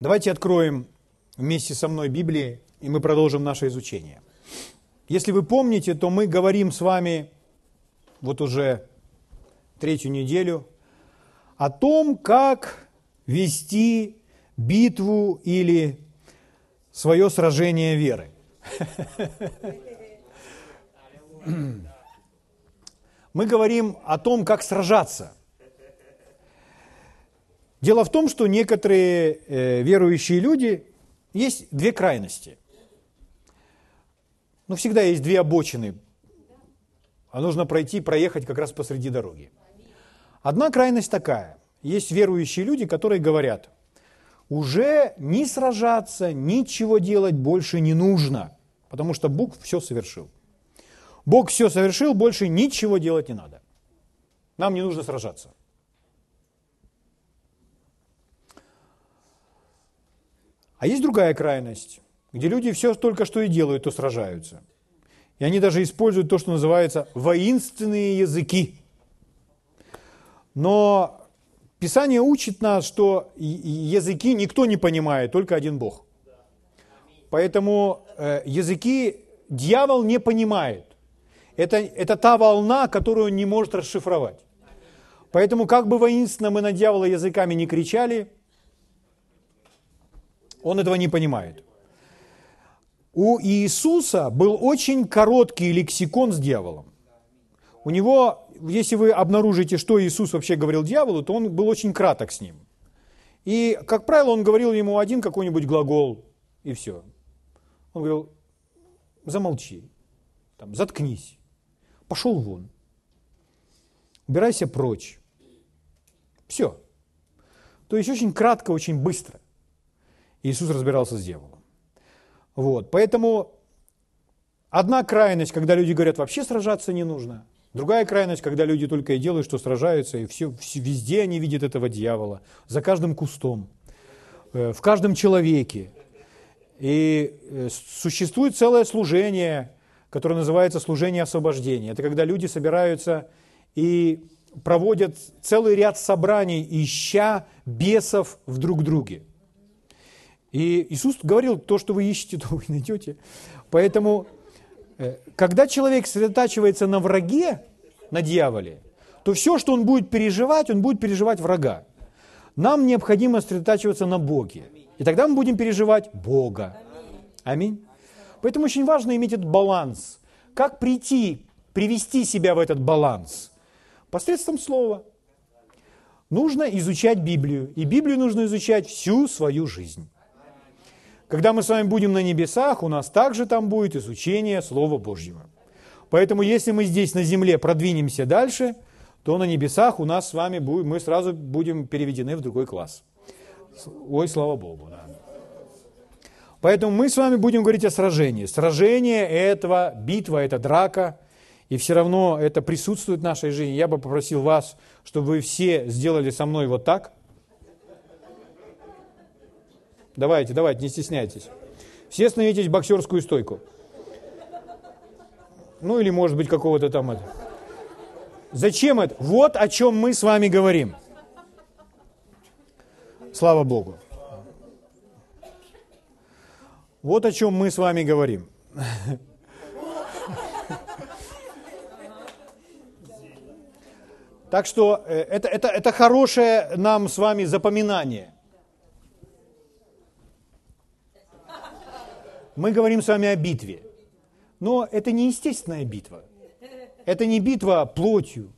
Давайте откроем вместе со мной Библии, и мы продолжим наше изучение. Если вы помните, то мы говорим с вами вот уже третью неделю о том, как вести битву или свое сражение веры. Мы говорим о том, как сражаться. Дело в том, что некоторые э, верующие люди, есть две крайности. Но всегда есть две обочины, а нужно пройти, проехать как раз посреди дороги. Одна крайность такая. Есть верующие люди, которые говорят, уже не сражаться, ничего делать больше не нужно, потому что Бог все совершил. Бог все совершил, больше ничего делать не надо. Нам не нужно сражаться. А есть другая крайность, где люди все только что и делают, то сражаются. И они даже используют то, что называется воинственные языки. Но Писание учит нас, что языки никто не понимает, только один Бог. Поэтому э, языки дьявол не понимает. Это, это та волна, которую он не может расшифровать. Поэтому как бы воинственно мы на дьявола языками не кричали, он этого не понимает. У Иисуса был очень короткий лексикон с дьяволом. У него, если вы обнаружите, что Иисус вообще говорил дьяволу, то он был очень краток с ним. И, как правило, он говорил ему один какой-нибудь глагол, и все. Он говорил, замолчи, там, заткнись, пошел вон, убирайся прочь. Все. То есть очень кратко, очень быстро. Иисус разбирался с дьяволом. Вот. Поэтому одна крайность, когда люди говорят, вообще сражаться не нужно. Другая крайность, когда люди только и делают, что сражаются, и все, везде они видят этого дьявола, за каждым кустом, э, в каждом человеке. И э, существует целое служение, которое называется служение освобождения. Это когда люди собираются и проводят целый ряд собраний, ища бесов в друг друге. И Иисус говорил, то, что вы ищете, то вы найдете. Поэтому, э, когда человек сосредотачивается на враге, на дьяволе, то все, что он будет переживать, он будет переживать врага. Нам необходимо сосредотачиваться на Боге. И тогда мы будем переживать Бога. Аминь. Поэтому очень важно иметь этот баланс. Как прийти, привести себя в этот баланс? Посредством слова. Нужно изучать Библию. И Библию нужно изучать всю свою жизнь. Когда мы с вами будем на небесах, у нас также там будет изучение Слова Божьего. Поэтому если мы здесь на земле продвинемся дальше, то на небесах у нас с вами будет, мы сразу будем переведены в другой класс. Ой, слава Богу. Да. Поэтому мы с вами будем говорить о сражении. Сражение – это битва, это драка, и все равно это присутствует в нашей жизни. Я бы попросил вас, чтобы вы все сделали со мной вот так – Давайте, давайте, не стесняйтесь. Все становитесь в боксерскую стойку. Ну или может быть какого-то там это. Зачем это? Вот о чем мы с вами говорим. Слава Богу. Вот о чем мы с вами говорим. Так что э, это, это, это хорошее нам с вами запоминание – мы говорим с вами о битве. Но это не естественная битва. Это не битва плотью,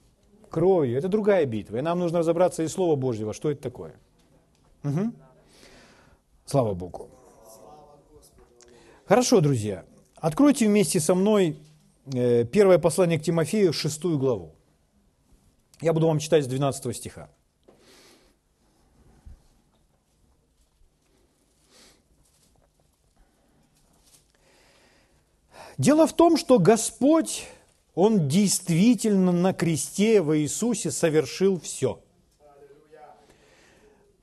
кровью. Это другая битва. И нам нужно разобраться из Слова Божьего, что это такое. Угу. Слава Богу. Хорошо, друзья. Откройте вместе со мной э, первое послание к Тимофею, шестую главу. Я буду вам читать с 12 стиха. Дело в том, что Господь, Он действительно на кресте в Иисусе совершил все.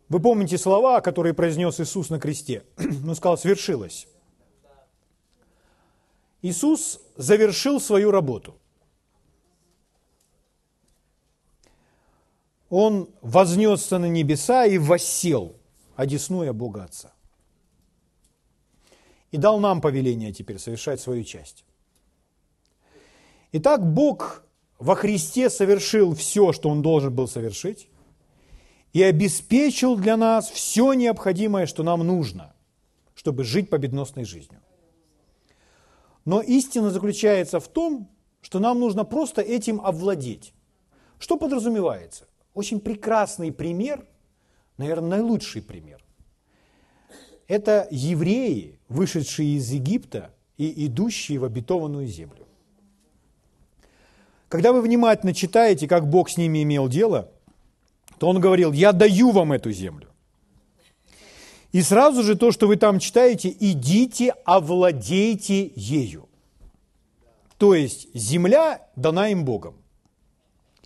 Вы помните слова, которые произнес Иисус на кресте? Он сказал, свершилось. Иисус завершил свою работу. Он вознесся на небеса и воссел одесную Бога Отца. И дал нам повеление теперь совершать свою часть. Итак, Бог во Христе совершил все, что Он должен был совершить, и обеспечил для нас все необходимое, что нам нужно, чтобы жить победоносной жизнью. Но истина заключается в том, что нам нужно просто этим овладеть. Что подразумевается? Очень прекрасный пример, наверное, наилучший пример. Это евреи, вышедшие из Египта и идущие в обетованную землю. Когда вы внимательно читаете, как Бог с ними имел дело, то Он говорил, я даю вам эту землю. И сразу же то, что вы там читаете, идите, овладейте ею. То есть земля дана им Богом.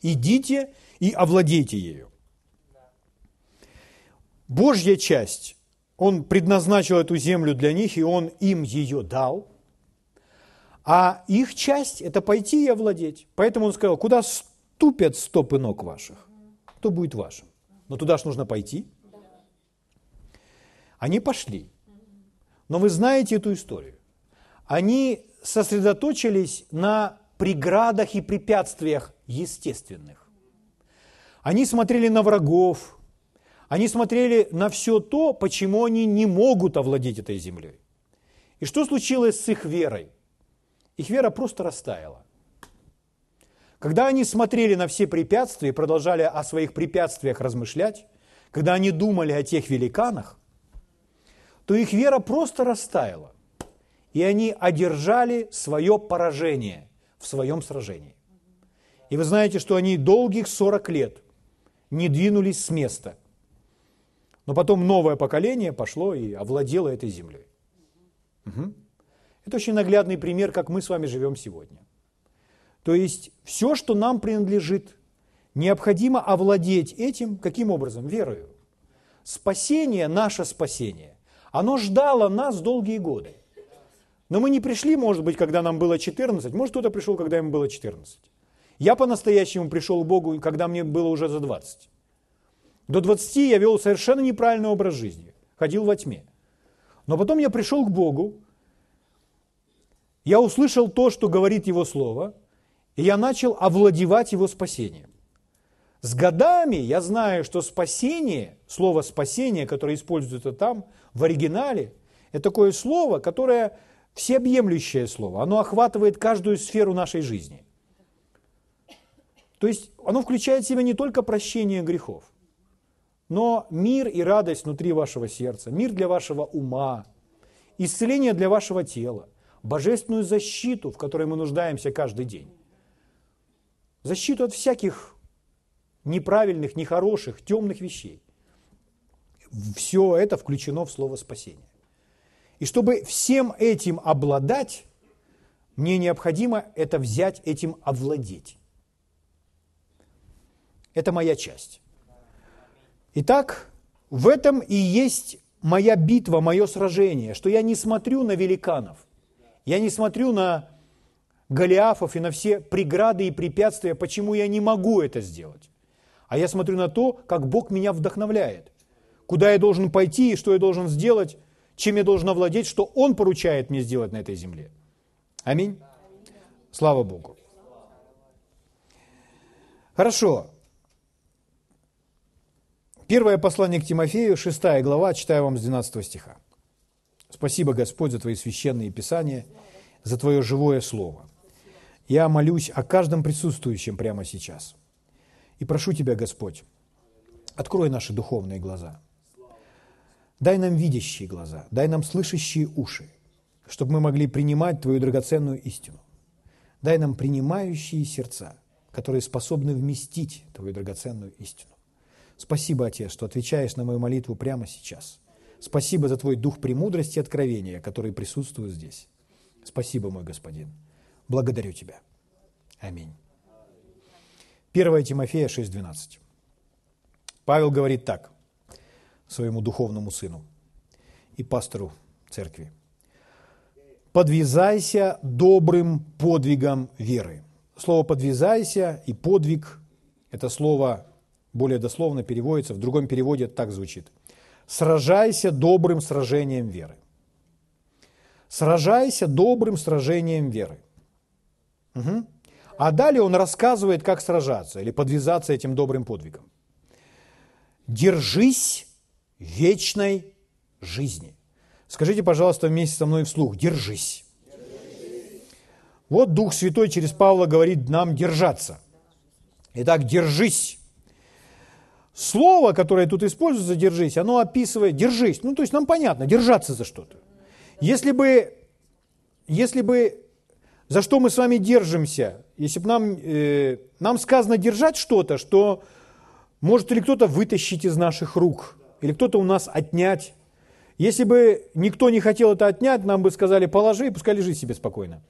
Идите и овладейте ею. Божья часть, Он предназначил эту землю для них, и Он им ее дал. А их часть – это пойти и овладеть. Поэтому Он сказал, куда ступят стопы ног ваших, то будет вашим. Но туда же нужно пойти. Они пошли. Но вы знаете эту историю. Они сосредоточились на преградах и препятствиях естественных. Они смотрели на врагов, они смотрели на все то, почему они не могут овладеть этой землей. И что случилось с их верой? Их вера просто растаяла. Когда они смотрели на все препятствия и продолжали о своих препятствиях размышлять, когда они думали о тех великанах, то их вера просто растаяла и они одержали свое поражение в своем сражении. И вы знаете, что они долгих 40 лет не двинулись с места. Но потом новое поколение пошло и овладело этой землей. Угу. Это очень наглядный пример, как мы с вами живем сегодня. То есть все, что нам принадлежит, необходимо овладеть этим каким образом? Верою. Спасение, наше спасение, оно ждало нас долгие годы. Но мы не пришли, может быть, когда нам было 14, может, кто-то пришел, когда ему было 14. Я по-настоящему пришел к Богу, когда мне было уже за 20. До 20 я вел совершенно неправильный образ жизни, ходил во тьме. Но потом я пришел к Богу, я услышал то, что говорит Его Слово, и я начал овладевать Его спасением. С годами я знаю, что спасение, слово спасение, которое используется там, в оригинале, это такое слово, которое всеобъемлющее слово. Оно охватывает каждую сферу нашей жизни. То есть оно включает в себя не только прощение грехов, но мир и радость внутри вашего сердца, мир для вашего ума, исцеление для вашего тела, божественную защиту, в которой мы нуждаемся каждый день. Защиту от всяких неправильных, нехороших, темных вещей. Все это включено в слово спасение. И чтобы всем этим обладать, мне необходимо это взять, этим овладеть. Это моя часть. Итак, в этом и есть моя битва, мое сражение, что я не смотрю на великанов, я не смотрю на Голиафов и на все преграды и препятствия, почему я не могу это сделать. А я смотрю на то, как Бог меня вдохновляет, куда я должен пойти и что я должен сделать, чем я должен овладеть, что Он поручает мне сделать на этой земле. Аминь. Слава Богу. Хорошо. Первое послание к Тимофею, 6 глава, читаю вам с 12 стиха. Спасибо, Господь, за Твои священные писания, за Твое живое Слово. Я молюсь о каждом присутствующем прямо сейчас. И прошу Тебя, Господь, открой наши духовные глаза – Дай нам видящие глаза, дай нам слышащие уши, чтобы мы могли принимать Твою драгоценную истину. Дай нам принимающие сердца, которые способны вместить Твою драгоценную истину. Спасибо, Отец, что отвечаешь на мою молитву прямо сейчас. Спасибо за Твой дух премудрости и откровения, который присутствует здесь. Спасибо, мой Господин. Благодарю Тебя. Аминь. 1 Тимофея 6.12. Павел говорит так – своему духовному сыну и пастору церкви. Подвязайся добрым подвигом веры. Слово «подвязайся» и «подвиг» – это слово более дословно переводится, в другом переводе так звучит. сражайся добрым сражением веры. Сражайся добрым сражением веры. Угу. А далее он рассказывает, как сражаться или подвязаться этим добрым подвигом. Держись вечной жизни. Скажите, пожалуйста, вместе со мной вслух. Держись. Вот Дух Святой через Павла говорит нам держаться. Итак, держись. Слово, которое тут используется, держись, оно описывает, держись. Ну, то есть нам понятно, держаться за что-то. Если бы, если бы за что мы с вами держимся, если бы нам, э, нам сказано держать что-то, что может или кто-то вытащить из наших рук, или кто-то у нас отнять. Если бы никто не хотел это отнять, нам бы сказали, положи и пускай лежит себе спокойно.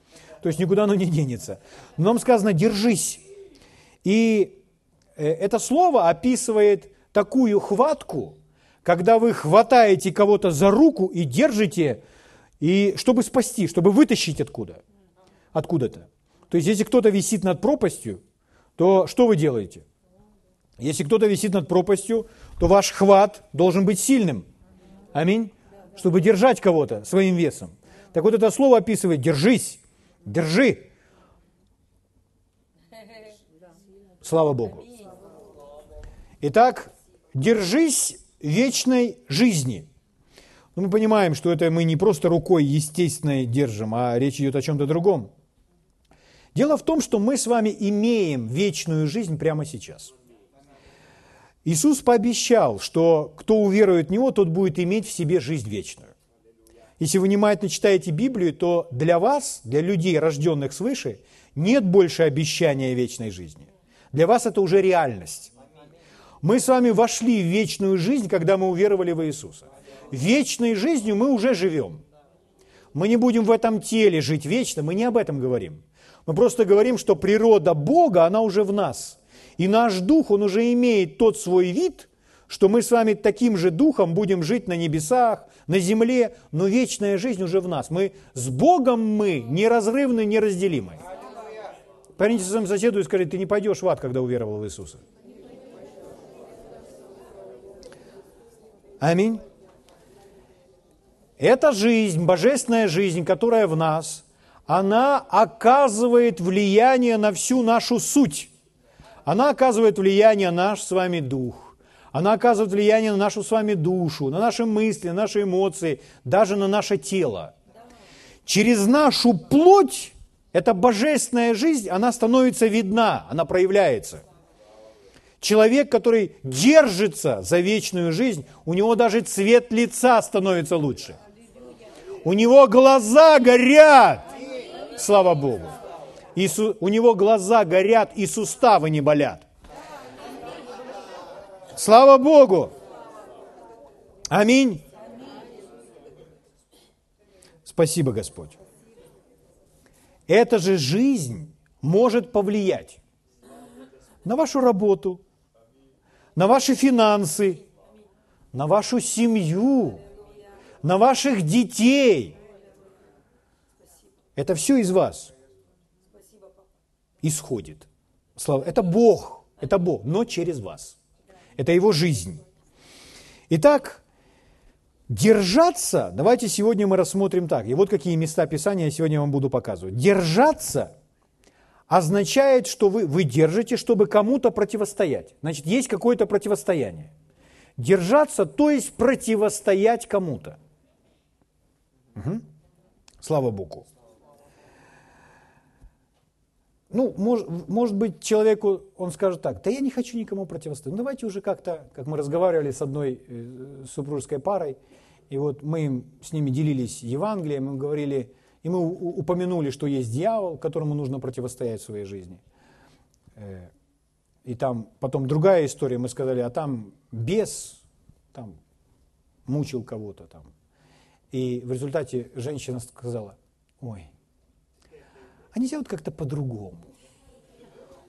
То есть никуда оно не денется. Но нам сказано, держись. И это слово описывает такую хватку, когда вы хватаете кого-то за руку и держите, и чтобы спасти, чтобы вытащить откуда? Откуда-то. То есть, если кто-то висит над пропастью, то что вы делаете? Если кто-то висит над пропастью, то ваш хват должен быть сильным. Аминь. Чтобы держать кого-то своим весом. Так вот это слово описывает «держись», «держи». Слава Богу. Итак, держись вечной жизни. Ну, мы понимаем, что это мы не просто рукой естественной держим, а речь идет о чем-то другом. Дело в том, что мы с вами имеем вечную жизнь прямо сейчас. Иисус пообещал, что кто уверует в Него, тот будет иметь в себе жизнь вечную. Если вы внимательно читаете Библию, то для вас, для людей, рожденных свыше, нет больше обещания вечной жизни. Для вас это уже реальность. Мы с вами вошли в вечную жизнь, когда мы уверовали в Иисуса. Вечной жизнью мы уже живем. Мы не будем в этом теле жить вечно, мы не об этом говорим. Мы просто говорим, что природа Бога, она уже в нас. И наш дух, он уже имеет тот свой вид, что мы с вами таким же духом будем жить на небесах, на земле, но вечная жизнь уже в нас. Мы с Богом мы неразрывны, неразделимы. Поверните своему соседу и скажите, ты не пойдешь в ад, когда уверовал в Иисуса. Аминь. Эта жизнь, божественная жизнь, которая в нас, она оказывает влияние на всю нашу суть. Она оказывает влияние на наш с вами дух. Она оказывает влияние на нашу с вами душу, на наши мысли, на наши эмоции, даже на наше тело. Через нашу плоть эта божественная жизнь, она становится видна, она проявляется – Человек, который держится за вечную жизнь, у него даже цвет лица становится лучше. У него глаза горят. Слава Богу. И у него глаза горят, и суставы не болят. Слава Богу. Аминь. Спасибо, Господь. Эта же жизнь может повлиять на вашу работу, на ваши финансы, на вашу семью, на ваших детей. Это все из вас исходит. Слава. Это Бог, это Бог, но через вас. Это Его жизнь. Итак, держаться, давайте сегодня мы рассмотрим так. И вот какие места Писания я сегодня вам буду показывать. Держаться означает, что вы, вы держите, чтобы кому-то противостоять. Значит, есть какое-то противостояние. Держаться, то есть противостоять кому-то. Угу. Слава Богу. Ну, может, может быть, человеку, он скажет так, да я не хочу никому противостоять. Ну, давайте уже как-то, как мы разговаривали с одной э, супружеской парой, и вот мы с ними делились Евангелием, мы говорили, и мы упомянули, что есть дьявол, которому нужно противостоять в своей жизни. Э, и там потом другая история, мы сказали, а там бес там, мучил кого-то там. И в результате женщина сказала, ой, а нельзя вот как-то по-другому.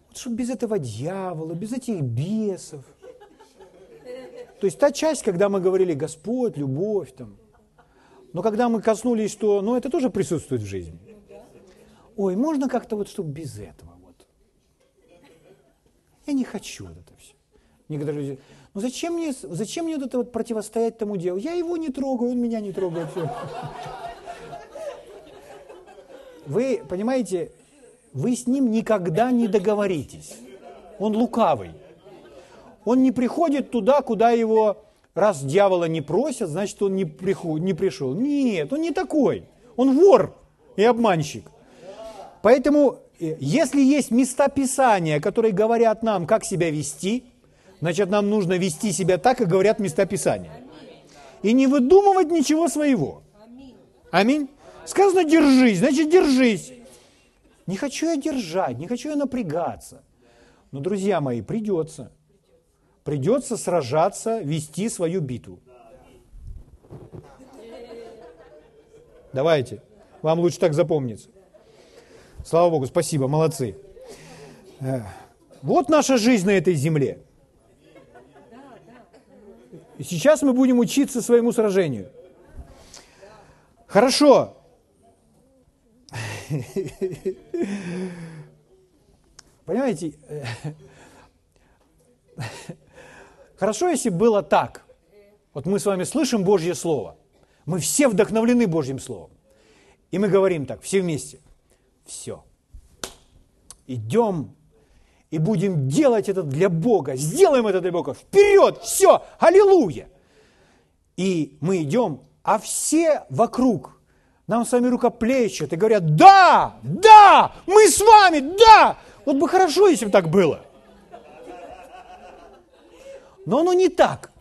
Вот чтобы без этого дьявола, без этих бесов. То есть та часть, когда мы говорили Господь, любовь, там, но когда мы коснулись, что, ну, это тоже присутствует в жизни. Ой, можно как-то вот, чтобы без этого вот. Я не хочу вот это все. Некоторые люди, Ну зачем мне, зачем мне вот это вот противостоять тому делу? Я его не трогаю, он меня не трогает. Вы понимаете, вы с ним никогда не договоритесь. Он лукавый. Он не приходит туда, куда его, раз дьявола не просят, значит, он не, приход, не пришел. Нет, он не такой. Он вор и обманщик. Поэтому, э, если есть места Писания, которые говорят нам, как себя вести, значит, нам нужно вести себя так, как говорят места Писания. И не выдумывать ничего своего. Аминь. Сказано держись, значит держись. Не хочу я держать, не хочу я напрягаться. Но, друзья мои, придется. Придется сражаться, вести свою битву. Давайте. Вам лучше так запомнится. Слава Богу, спасибо, молодцы. Э, вот наша жизнь на этой земле. И сейчас мы будем учиться своему сражению. Хорошо. Понимаете, хорошо, если было так. Вот мы с вами слышим Божье Слово. Мы все вдохновлены Божьим Словом. И мы говорим так, все вместе. Все. Идем и будем делать это для Бога. Сделаем это для Бога. Вперед! Все! Аллилуйя! И мы идем, а все вокруг нам с вами рукоплещут и говорят, да, да, мы с вами, да. Вот бы хорошо, если бы так было. Но оно не так.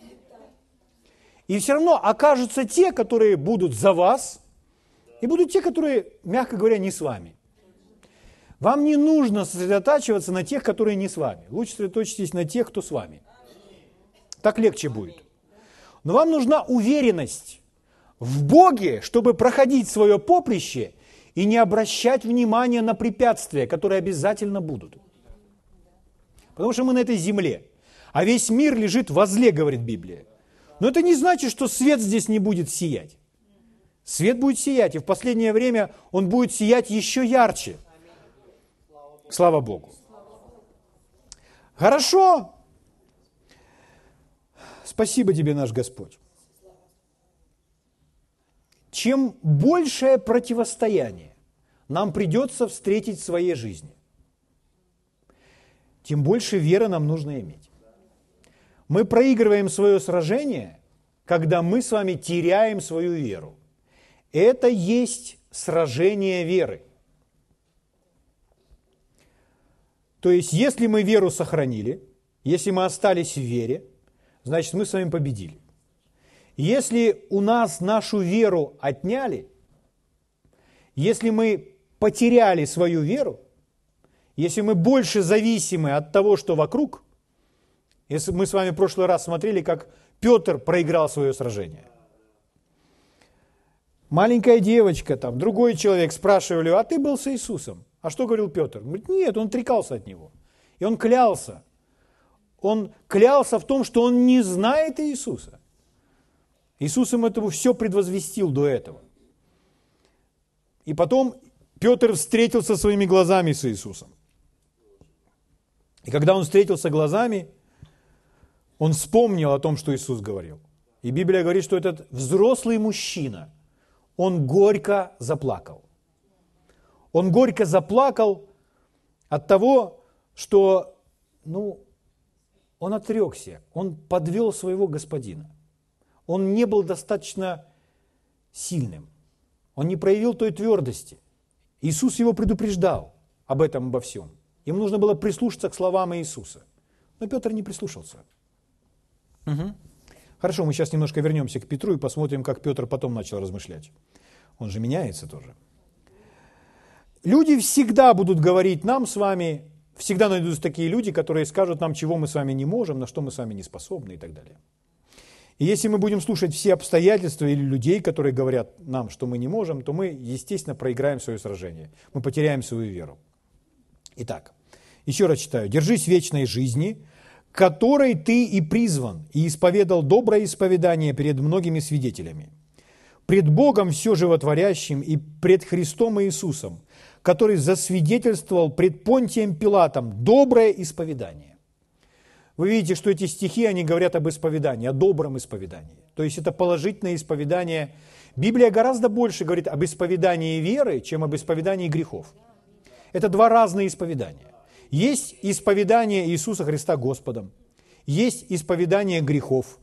И все равно окажутся те, которые будут за вас, и будут те, которые, мягко говоря, не с вами. Вам не нужно сосредотачиваться на тех, которые не с вами. Лучше сосредоточьтесь на тех, кто с вами. Так легче будет. Но вам нужна уверенность в Боге, чтобы проходить свое поприще и не обращать внимания на препятствия, которые обязательно будут. Потому что мы на этой земле. А весь мир лежит возле, говорит Библия. Но это не значит, что свет здесь не будет сиять. Свет будет сиять, и в последнее время он будет сиять еще ярче. Слава Богу. Хорошо. Спасибо тебе, наш Господь чем большее противостояние нам придется встретить в своей жизни, тем больше веры нам нужно иметь. Мы проигрываем свое сражение, когда мы с вами теряем свою веру. Это есть сражение веры. То есть, если мы веру сохранили, если мы остались в вере, значит, мы с вами победили. Если у нас нашу веру отняли, если мы потеряли свою веру, если мы больше зависимы от того, что вокруг, если мы с вами в прошлый раз смотрели, как Петр проиграл свое сражение. Маленькая девочка, там, другой человек спрашивали, а ты был с Иисусом? А что говорил Петр? Он говорит, нет, он трекался от него. И он клялся. Он клялся в том, что он не знает Иисуса. Иисус им этого все предвозвестил до этого. И потом Петр встретился своими глазами с Иисусом. И когда он встретился глазами, он вспомнил о том, что Иисус говорил. И Библия говорит, что этот взрослый мужчина, он горько заплакал. Он горько заплакал от того, что ну, он отрекся, он подвел своего господина он не был достаточно сильным. Он не проявил той твердости. Иисус его предупреждал об этом, обо всем. Ему нужно было прислушаться к словам Иисуса. Но Петр не прислушался. Угу. Хорошо, мы сейчас немножко вернемся к Петру и посмотрим, как Петр потом начал размышлять. Он же меняется тоже. Люди всегда будут говорить нам с вами, всегда найдутся такие люди, которые скажут нам, чего мы с вами не можем, на что мы с вами не способны и так далее. И если мы будем слушать все обстоятельства или людей, которые говорят нам, что мы не можем, то мы, естественно, проиграем свое сражение. Мы потеряем свою веру. Итак, еще раз читаю. «Держись вечной жизни, которой ты и призван, и исповедал доброе исповедание перед многими свидетелями. Пред Богом все животворящим и пред Христом Иисусом, который засвидетельствовал пред Понтием Пилатом доброе исповедание». вы видите, что эти стихи, они говорят об исповедании, о добром исповедании. То есть это положительное исповедание. Библия гораздо больше говорит об исповедании веры, чем об исповедании грехов. Это два разные исповедания. Есть исповедание Иисуса Христа Господом, есть исповедание грехов,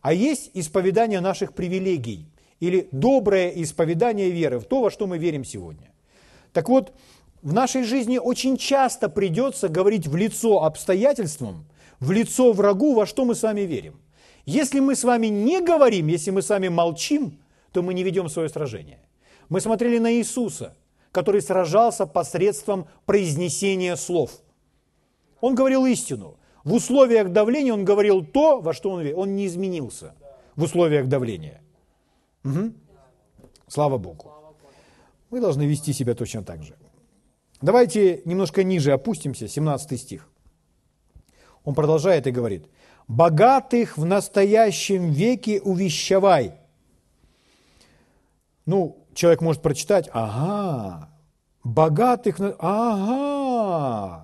а есть исповедание наших привилегий или доброе исповедание веры в то, во что мы верим сегодня. Так вот, в нашей жизни очень часто придется говорить в лицо обстоятельствам, в лицо врагу, во что мы с вами верим. Если мы с вами не говорим, если мы с вами молчим, то мы не ведем свое сражение. Мы смотрели на Иисуса, который сражался посредством произнесения слов. Он говорил истину. В условиях давления он говорил то, во что он верил. Он не изменился в условиях давления. Угу. Слава Богу. Мы должны вести себя точно так же. Давайте немножко ниже опустимся, 17 стих. Он продолжает и говорит, «Богатых в настоящем веке увещевай». Ну, человек может прочитать, ага, богатых, ага,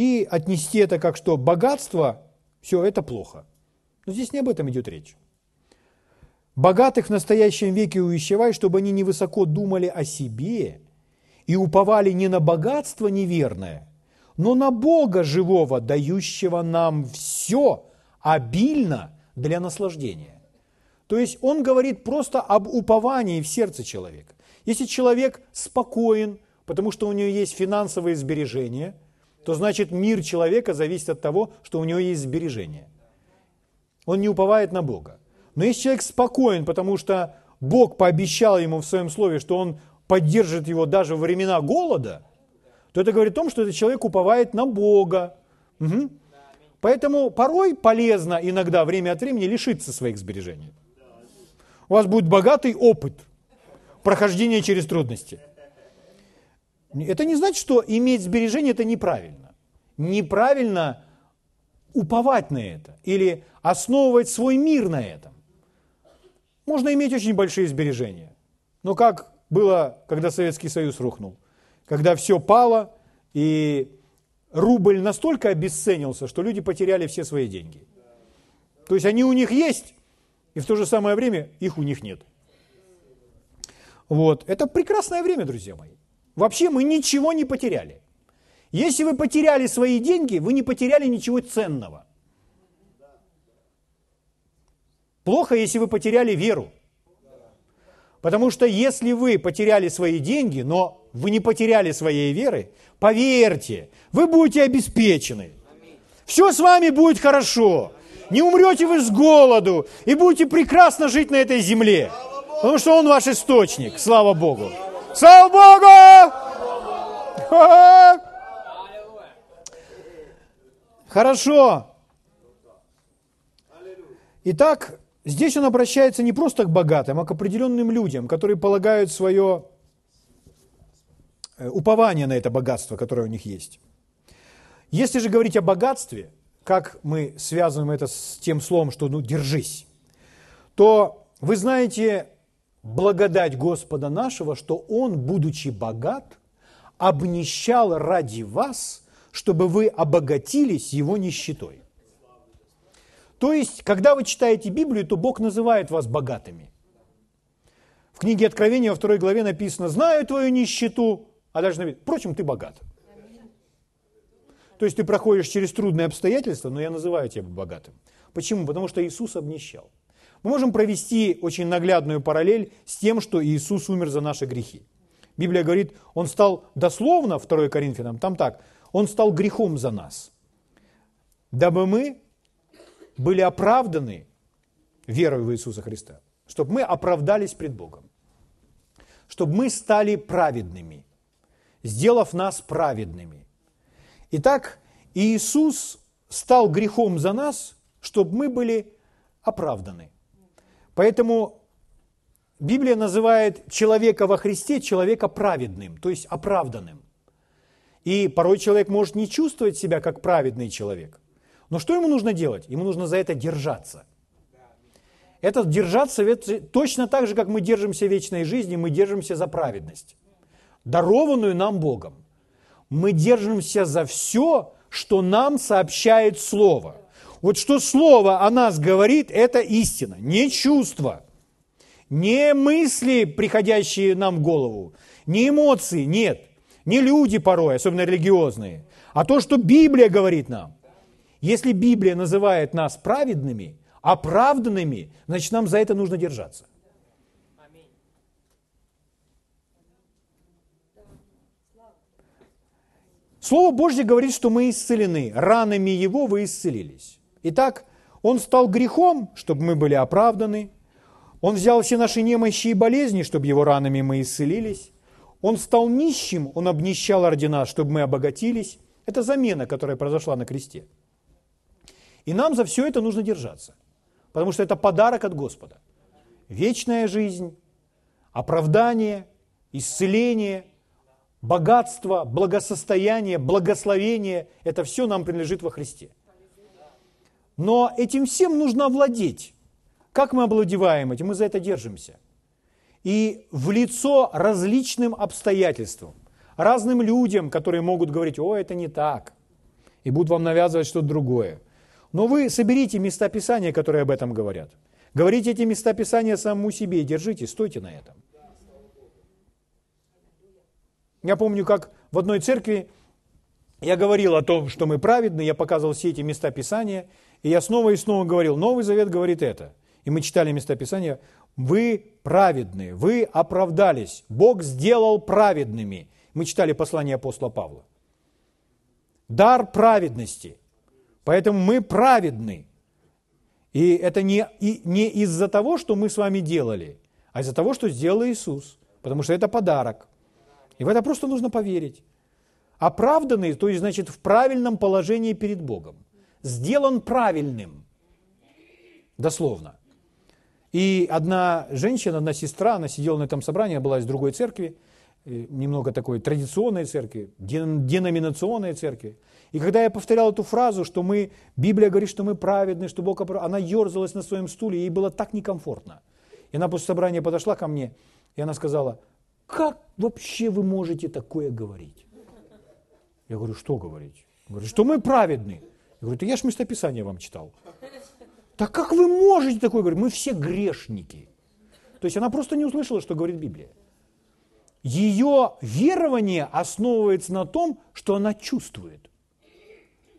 и отнести это как что богатство, все, это плохо. Но здесь не об этом идет речь. Богатых в настоящем веке увещевай, чтобы они невысоко думали о себе и уповали не на богатство неверное, но на Бога живого, дающего нам все обильно для наслаждения. То есть он говорит просто об уповании в сердце человека. Если человек спокоен, потому что у него есть финансовые сбережения, то значит мир человека зависит от того, что у него есть сбережения. Он не уповает на Бога. Но если человек спокоен, потому что Бог пообещал ему в своем слове, что он поддержит его даже во времена голода – то это говорит о том, что этот человек уповает на Бога. Угу. Поэтому порой полезно иногда время от времени лишиться своих сбережений. У вас будет богатый опыт прохождения через трудности. Это не значит, что иметь сбережения это неправильно. Неправильно уповать на это или основывать свой мир на этом. Можно иметь очень большие сбережения. Но как было, когда Советский Союз рухнул – когда все пало, и рубль настолько обесценился, что люди потеряли все свои деньги. То есть они у них есть, и в то же самое время их у них нет. Вот. Это прекрасное время, друзья мои. Вообще мы ничего не потеряли. Если вы потеряли свои деньги, вы не потеряли ничего ценного. Плохо, если вы потеряли веру. Потому что если вы потеряли свои деньги, но вы не потеряли своей веры, поверьте, вы будете обеспечены. Все с вами будет хорошо. Не умрете вы с голоду и будете прекрасно жить на этой земле. Потому что Он ваш источник. Слава Богу. Слава Богу! Хорошо. Итак, Здесь он обращается не просто к богатым, а к определенным людям, которые полагают свое э, упование на это богатство, которое у них есть. Если же говорить о богатстве, как мы связываем это с тем словом, что ну держись, то вы знаете благодать Господа нашего, что Он, будучи богат, обнищал ради вас, чтобы вы обогатились Его нищетой. То есть, когда вы читаете Библию, то Бог называет вас богатыми. В книге Откровения во второй главе написано «Знаю твою нищету», а дальше написано «Впрочем, ты богат». То есть ты проходишь через трудные обстоятельства, но я называю тебя богатым. Почему? Потому что Иисус обнищал. Мы можем провести очень наглядную параллель с тем, что Иисус умер за наши грехи. Библия говорит, Он стал дословно, 2 Коринфянам, там так, Он стал грехом за нас, дабы мы были оправданы верой в Иисуса Христа, чтобы мы оправдались пред Богом, чтобы мы стали праведными, сделав нас праведными. Итак, Иисус стал грехом за нас, чтобы мы были оправданы. Поэтому Библия называет человека во Христе человека праведным, то есть оправданным. И порой человек может не чувствовать себя как праведный человек. Но что ему нужно делать? Ему нужно за это держаться. Это держаться точно так же, как мы держимся вечной жизни, мы держимся за праведность, дарованную нам Богом. Мы держимся за все, что нам сообщает Слово. Вот что Слово о нас говорит, это истина, не чувство, не мысли, приходящие нам в голову, не эмоции, нет, не люди порой, особенно религиозные, а то, что Библия говорит нам. Если Библия называет нас праведными, оправданными, значит, нам за это нужно держаться. Слово Божье говорит, что мы исцелены. Ранами Его вы исцелились. Итак, Он стал грехом, чтобы мы были оправданы. Он взял все наши немощи и болезни, чтобы Его ранами мы исцелились. Он стал нищим, Он обнищал ради чтобы мы обогатились. Это замена, которая произошла на кресте. И нам за все это нужно держаться, потому что это подарок от Господа. Вечная жизнь, оправдание, исцеление, богатство, благосостояние, благословение – это все нам принадлежит во Христе. Но этим всем нужно овладеть. Как мы овладеваем этим? Мы за это держимся. И в лицо различным обстоятельствам, разным людям, которые могут говорить, о, это не так, и будут вам навязывать что-то другое. Но вы соберите места Писания, которые об этом говорят. Говорите эти места Писания самому себе и держите, стойте на этом. Я помню, как в одной церкви я говорил о том, что мы праведны, я показывал все эти места Писания, и я снова и снова говорил, Новый Завет говорит это. И мы читали места Писания, вы праведны, вы оправдались, Бог сделал праведными. Мы читали послание апостола Павла. Дар праведности. Поэтому мы праведны. И это не, и, не из-за того, что мы с вами делали, а из-за того, что сделал Иисус. Потому что это подарок. И в это просто нужно поверить. Оправданный, то есть, значит, в правильном положении перед Богом. Сделан правильным. Дословно. И одна женщина, одна сестра, она сидела на этом собрании, была из другой церкви, э, немного такой традиционной церкви, деноминационной церкви. И когда я повторял эту фразу, что мы, Библия говорит, что мы праведны, что Бог оправ... она ерзалась на своем стуле, ей было так некомфортно. И она после собрания подошла ко мне, и она сказала, как вообще вы можете такое говорить? Я говорю, что говорить? Говорит, что мы праведны. Я говорю, да я ж местописание вам читал. Так как вы можете такое говорить? Мы все грешники. То есть она просто не услышала, что говорит Библия. Ее верование основывается на том, что она чувствует.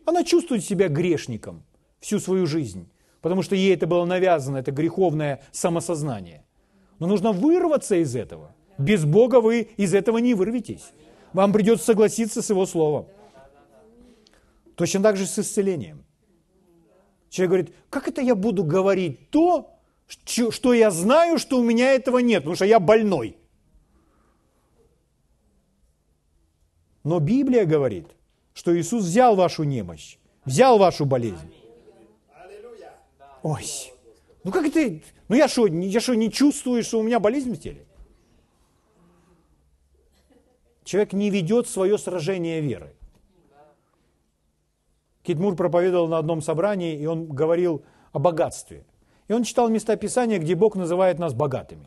Она чувствует себя грешником всю свою жизнь, потому что ей это было навязано, это греховное самосознание. Но нужно вырваться из этого – без Бога вы из этого не вырветесь. Вам придется согласиться с Его Словом. Точно так же с исцелением. Человек говорит, как это я буду говорить то, что я знаю, что у меня этого нет, потому что я больной. Но Библия говорит, что Иисус взял вашу немощь, взял вашу болезнь. Ой, ну как это, ну я что, я что, не чувствую, что у меня болезнь в теле? Человек не ведет свое сражение веры. Китмур проповедовал на одном собрании, и он говорил о богатстве. И он читал места Писания, где Бог называет нас богатыми.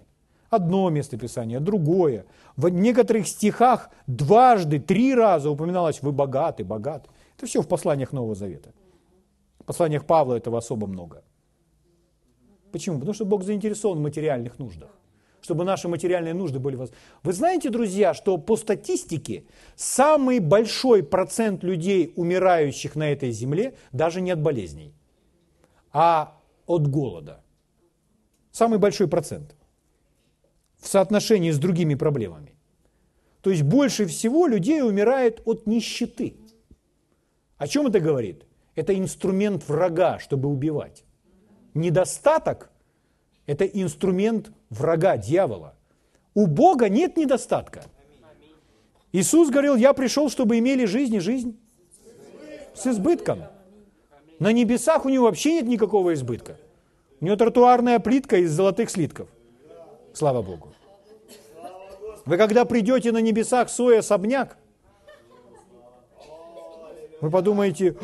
Одно место Писания, другое. В некоторых стихах дважды, три раза упоминалось «вы богаты, богаты». Это все в посланиях Нового Завета. В посланиях Павла этого особо много. Почему? Потому что Бог заинтересован в материальных нуждах чтобы наши материальные нужды были. Вы знаете, друзья, что по статистике самый большой процент людей, умирающих на этой земле, даже не от болезней, а от голода. Самый большой процент в соотношении с другими проблемами. То есть больше всего людей умирает от нищеты. О чем это говорит? Это инструмент врага, чтобы убивать. Недостаток – это инструмент врага, дьявола. У Бога нет недостатка. Иисус говорил, я пришел, чтобы имели жизнь и жизнь с избытком. На небесах у него вообще нет никакого избытка. У него тротуарная плитка из золотых слитков. Слава Богу. Вы когда придете на небесах свой особняк, вы подумаете,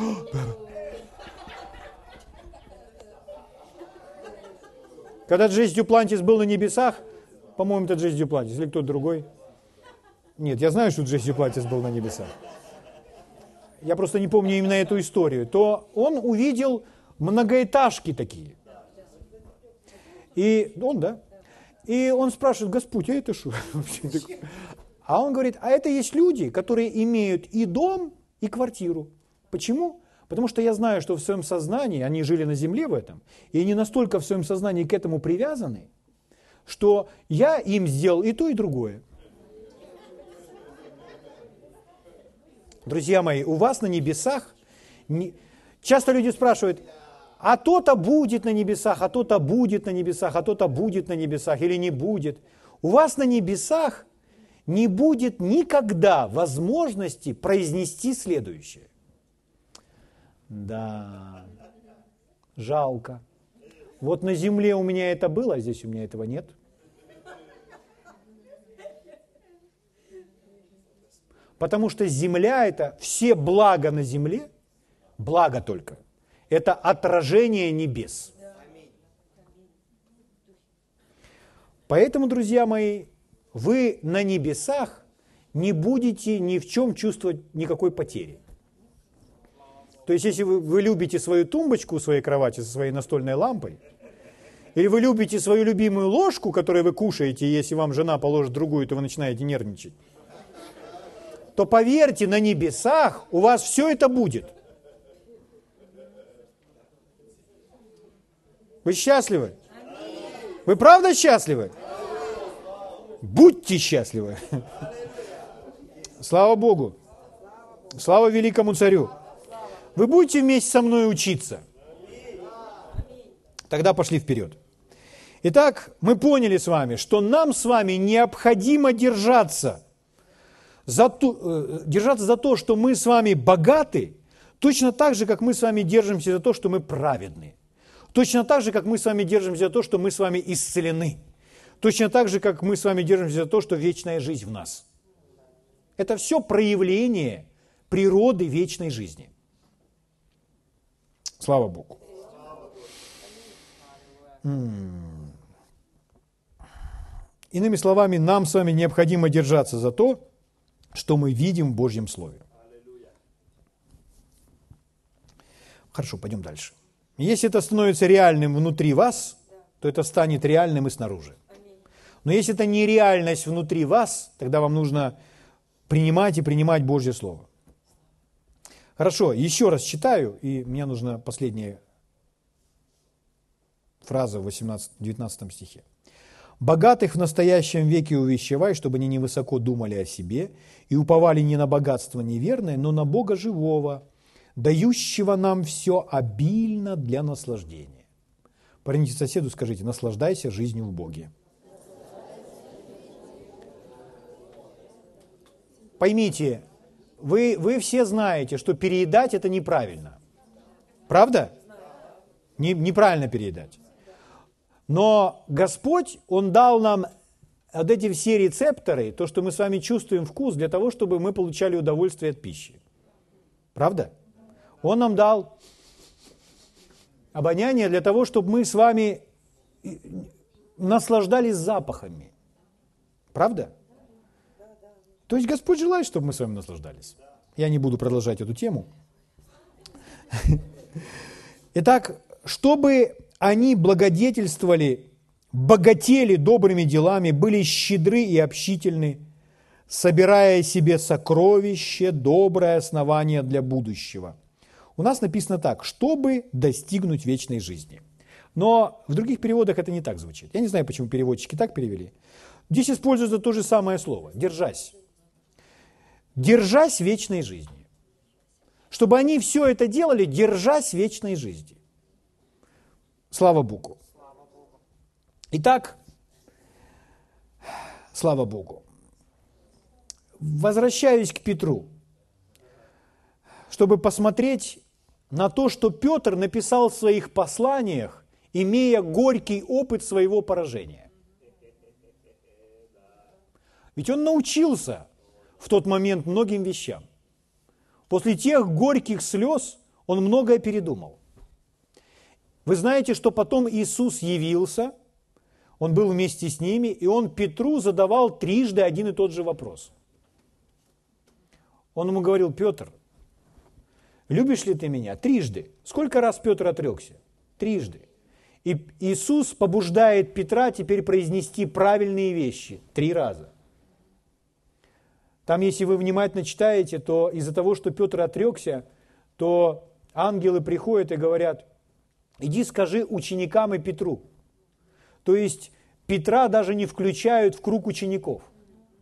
Когда Джейс Дюплантис был на небесах, по-моему, это Джейс Дюплантис или кто-то другой. Нет, я знаю, что Джейс Дюплантис был на небесах. Я просто не помню именно эту историю. То он увидел многоэтажки такие. И он, да? И он спрашивает, Господь, а это что? А он говорит, а это есть люди, которые имеют и дом, и квартиру. Почему? Потому что я знаю, что в своем сознании, они жили на земле в этом, и они настолько в своем сознании к этому привязаны, что я им сделал и то, и другое. Друзья мои, у вас на небесах, не... часто люди спрашивают, а то-то будет на небесах, а то-то будет на небесах, а то-то будет на небесах или не будет. У вас на небесах не будет никогда возможности произнести следующее. Да, жалко. Вот на земле у меня это было, а здесь у меня этого нет. Потому что земля это все блага на земле, благо только, это отражение небес. Поэтому, друзья мои, вы на небесах не будете ни в чем чувствовать никакой потери. То есть, если вы, вы любите свою тумбочку у своей кровати со своей настольной лампой, или вы любите свою любимую ложку, которую вы кушаете, и если вам жена положит другую, то вы начинаете нервничать, то поверьте, на небесах у вас все это будет. Вы счастливы? Вы правда счастливы? Будьте счастливы. Слава Богу. Слава великому царю. Вы будете вместе со мной учиться. Тогда пошли вперед. Итак, мы поняли с вами, что нам с вами необходимо держаться за то, э, держаться за то, что мы с вами богаты, точно так же, как мы с вами держимся за то, что мы праведны. Точно так же, как мы с вами держимся за то, что мы с вами исцелены. Точно так же, как мы с вами держимся за то, что вечная жизнь в нас. Это все проявление природы вечной жизни. Слава Богу. Иными словами, нам с вами необходимо держаться за то, что мы видим в Божьем Слове. Хорошо, пойдем дальше. Если это становится реальным внутри вас, то это станет реальным и снаружи. Но если это нереальность внутри вас, тогда вам нужно принимать и принимать Божье Слово. Хорошо, еще раз читаю, и мне нужна последняя фраза в 18, 19 стихе. «Богатых в настоящем веке увещевай, чтобы они невысоко думали о себе и уповали не на богатство неверное, но на Бога живого, дающего нам все обильно для наслаждения». Поверните соседу, скажите, наслаждайся жизнью в Боге. Поймите, вы, вы все знаете, что переедать это неправильно. Правда? Не, неправильно переедать. Но Господь, Он дал нам вот эти все рецепторы, то, что мы с вами чувствуем вкус, для того, чтобы мы получали удовольствие от пищи. Правда? Он нам дал обоняние для того, чтобы мы с вами наслаждались запахами. Правда? То есть Господь желает, чтобы мы с вами наслаждались. Я не буду продолжать эту тему. Итак, чтобы они благодетельствовали, богатели добрыми делами, были щедры и общительны, собирая себе сокровище, доброе основание для будущего. У нас написано так, чтобы достигнуть вечной жизни. Но в других переводах это не так звучит. Я не знаю, почему переводчики так перевели. Здесь используется то же самое слово – держась держась вечной жизни. Чтобы они все это делали, держась вечной жизни. Слава Богу. Итак, слава Богу. Возвращаюсь к Петру, чтобы посмотреть на то, что Петр написал в своих посланиях, имея горький опыт своего поражения. Ведь он научился – в тот момент многим вещам. После тех горьких слез он многое передумал. Вы знаете, что потом Иисус явился, он был вместе с ними, и он Петру задавал трижды один и тот же вопрос. Он ему говорил, Петр, любишь ли ты меня? Трижды. Сколько раз Петр отрекся? Трижды. И Иисус побуждает Петра теперь произнести правильные вещи три раза. Там, если вы внимательно читаете, то из-за того, что Петр отрекся, то ангелы приходят и говорят, иди скажи ученикам и Петру. То есть Петра даже не включают в круг учеников.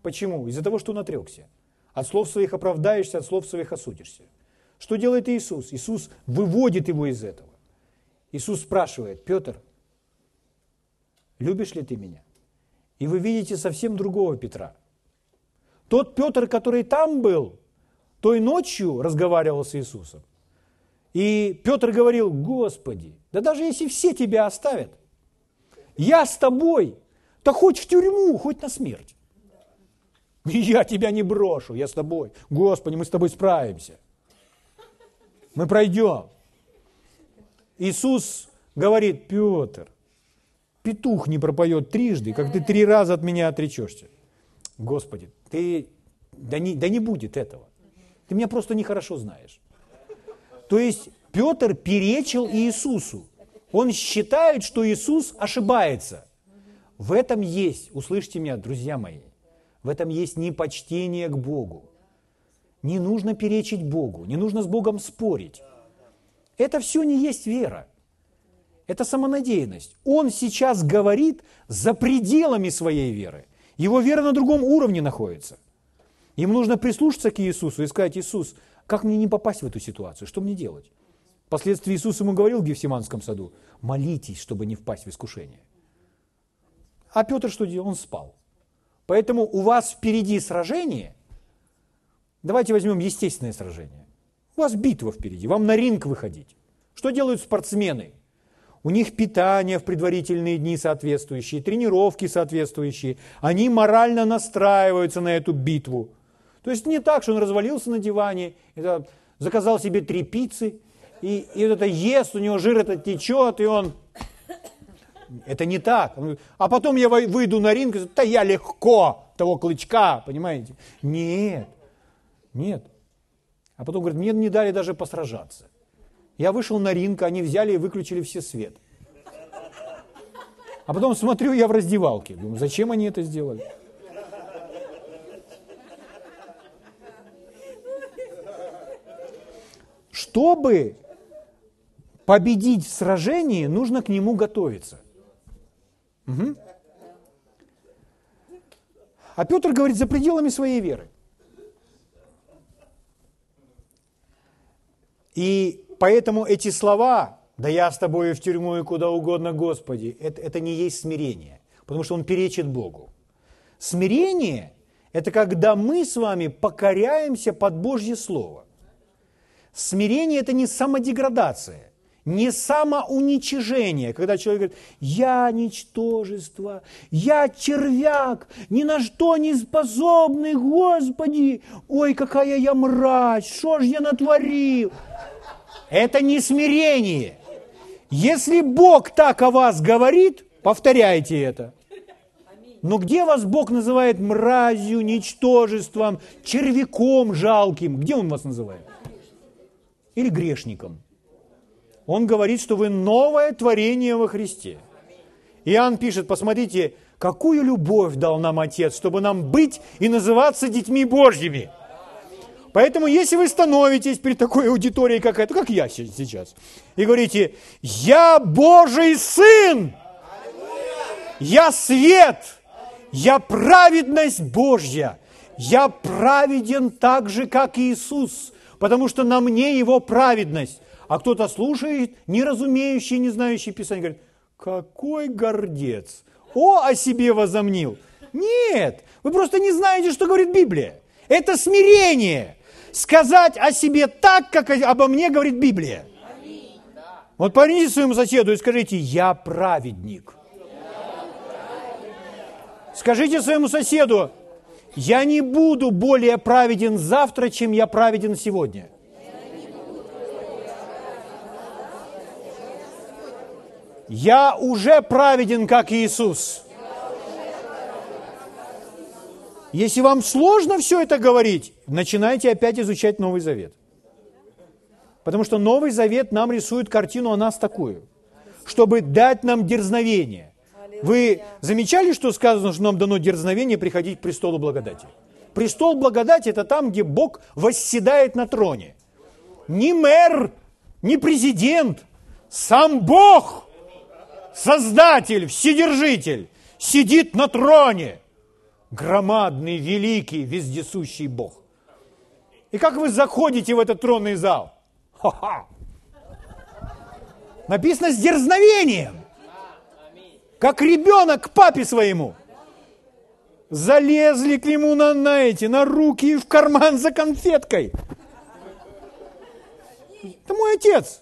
Почему? Из-за того, что он отрекся. От слов своих оправдаешься, от слов своих осудишься. Что делает Иисус? Иисус выводит его из этого. Иисус спрашивает, Петр, любишь ли ты меня? И вы видите совсем другого Петра. Тот Петр, который там был, той ночью разговаривал с Иисусом. И Петр говорил, Господи, да даже если все тебя оставят, я с тобой, то хоть в тюрьму, хоть на смерть. Я тебя не брошу, я с тобой. Господи, мы с тобой справимся. Мы пройдем. Иисус говорит, Петр, петух не пропоет трижды, как ты три раза от меня отречешься. Господи, ты, да не, да не будет этого. Ты меня просто нехорошо знаешь. То есть Петр перечил Иисусу. Он считает, что Иисус ошибается. В этом есть, услышьте меня, друзья мои, в этом есть непочтение к Богу. Не нужно перечить Богу, не нужно с Богом спорить. Это все не есть вера. Это самонадеянность. Он сейчас говорит за пределами своей веры. Его вера на другом уровне находится. Им нужно прислушаться к Иисусу и сказать, Иисус, как мне не попасть в эту ситуацию? Что мне делать? Впоследствии Иисус ему говорил в Гефсиманском саду, молитесь, чтобы не впасть в искушение. А Петр что делал? Он спал. Поэтому у вас впереди сражение. Давайте возьмем естественное сражение. У вас битва впереди, вам на ринг выходить. Что делают спортсмены? У них питание в предварительные дни соответствующие, тренировки соответствующие. Они морально настраиваются на эту битву. То есть не так, что он развалился на диване, это, заказал себе три пиццы, и, и вот это ест, у него жир этот течет, и он это не так. А потом я выйду на ринг и да я легко того клычка, понимаете? Нет, нет. А потом говорит, мне не дали даже посражаться. Я вышел на ринг, они взяли и выключили все свет. А потом смотрю, я в раздевалке. Думаю, зачем они это сделали? Чтобы победить в сражении, нужно к нему готовиться. Угу. А Петр говорит, за пределами своей веры. И поэтому эти слова, да я с тобой в тюрьму и куда угодно, Господи, это, это не есть смирение, потому что он перечит Богу. Смирение – это когда мы с вами покоряемся под Божье Слово. Смирение – это не самодеградация не самоуничижение, когда человек говорит, я ничтожество, я червяк, ни на что не способный, Господи, ой, какая я мразь, что ж я натворил. Это не смирение. Если Бог так о вас говорит, повторяйте это. Но где вас Бог называет мразью, ничтожеством, червяком жалким? Где Он вас называет? Или грешником? Он говорит, что вы новое творение во Христе. Иоанн пишет, посмотрите, какую любовь дал нам Отец, чтобы нам быть и называться детьми Божьими. Поэтому, если вы становитесь перед такой аудиторией, как это, как я сейчас, и говорите, я Божий Сын, я свет, я праведность Божья, я праведен так же, как Иисус, потому что на мне Его праведность а кто-то слушает, не разумеющий, не знающий Писание, говорит, какой гордец, о, о себе возомнил. Нет, вы просто не знаете, что говорит Библия. Это смирение. Сказать о себе так, как обо мне говорит Библия. Вот поверните своему соседу и скажите, я праведник. Скажите своему соседу, я не буду более праведен завтра, чем я праведен сегодня. Я уже праведен, как Иисус. Если вам сложно все это говорить, начинайте опять изучать Новый Завет. Потому что Новый Завет нам рисует картину о нас такую, чтобы дать нам дерзновение. Вы замечали, что сказано, что нам дано дерзновение приходить к престолу благодати? Престол благодати – это там, где Бог восседает на троне. Не мэр, не президент, сам Бог, Создатель, Вседержитель, сидит на троне. Громадный, великий, вездесущий Бог. И как вы заходите в этот тронный зал? Ха-ха! Написано с дерзновением. Как ребенок к папе своему. Залезли к нему на, на эти, на руки и в карман за конфеткой. Это мой отец.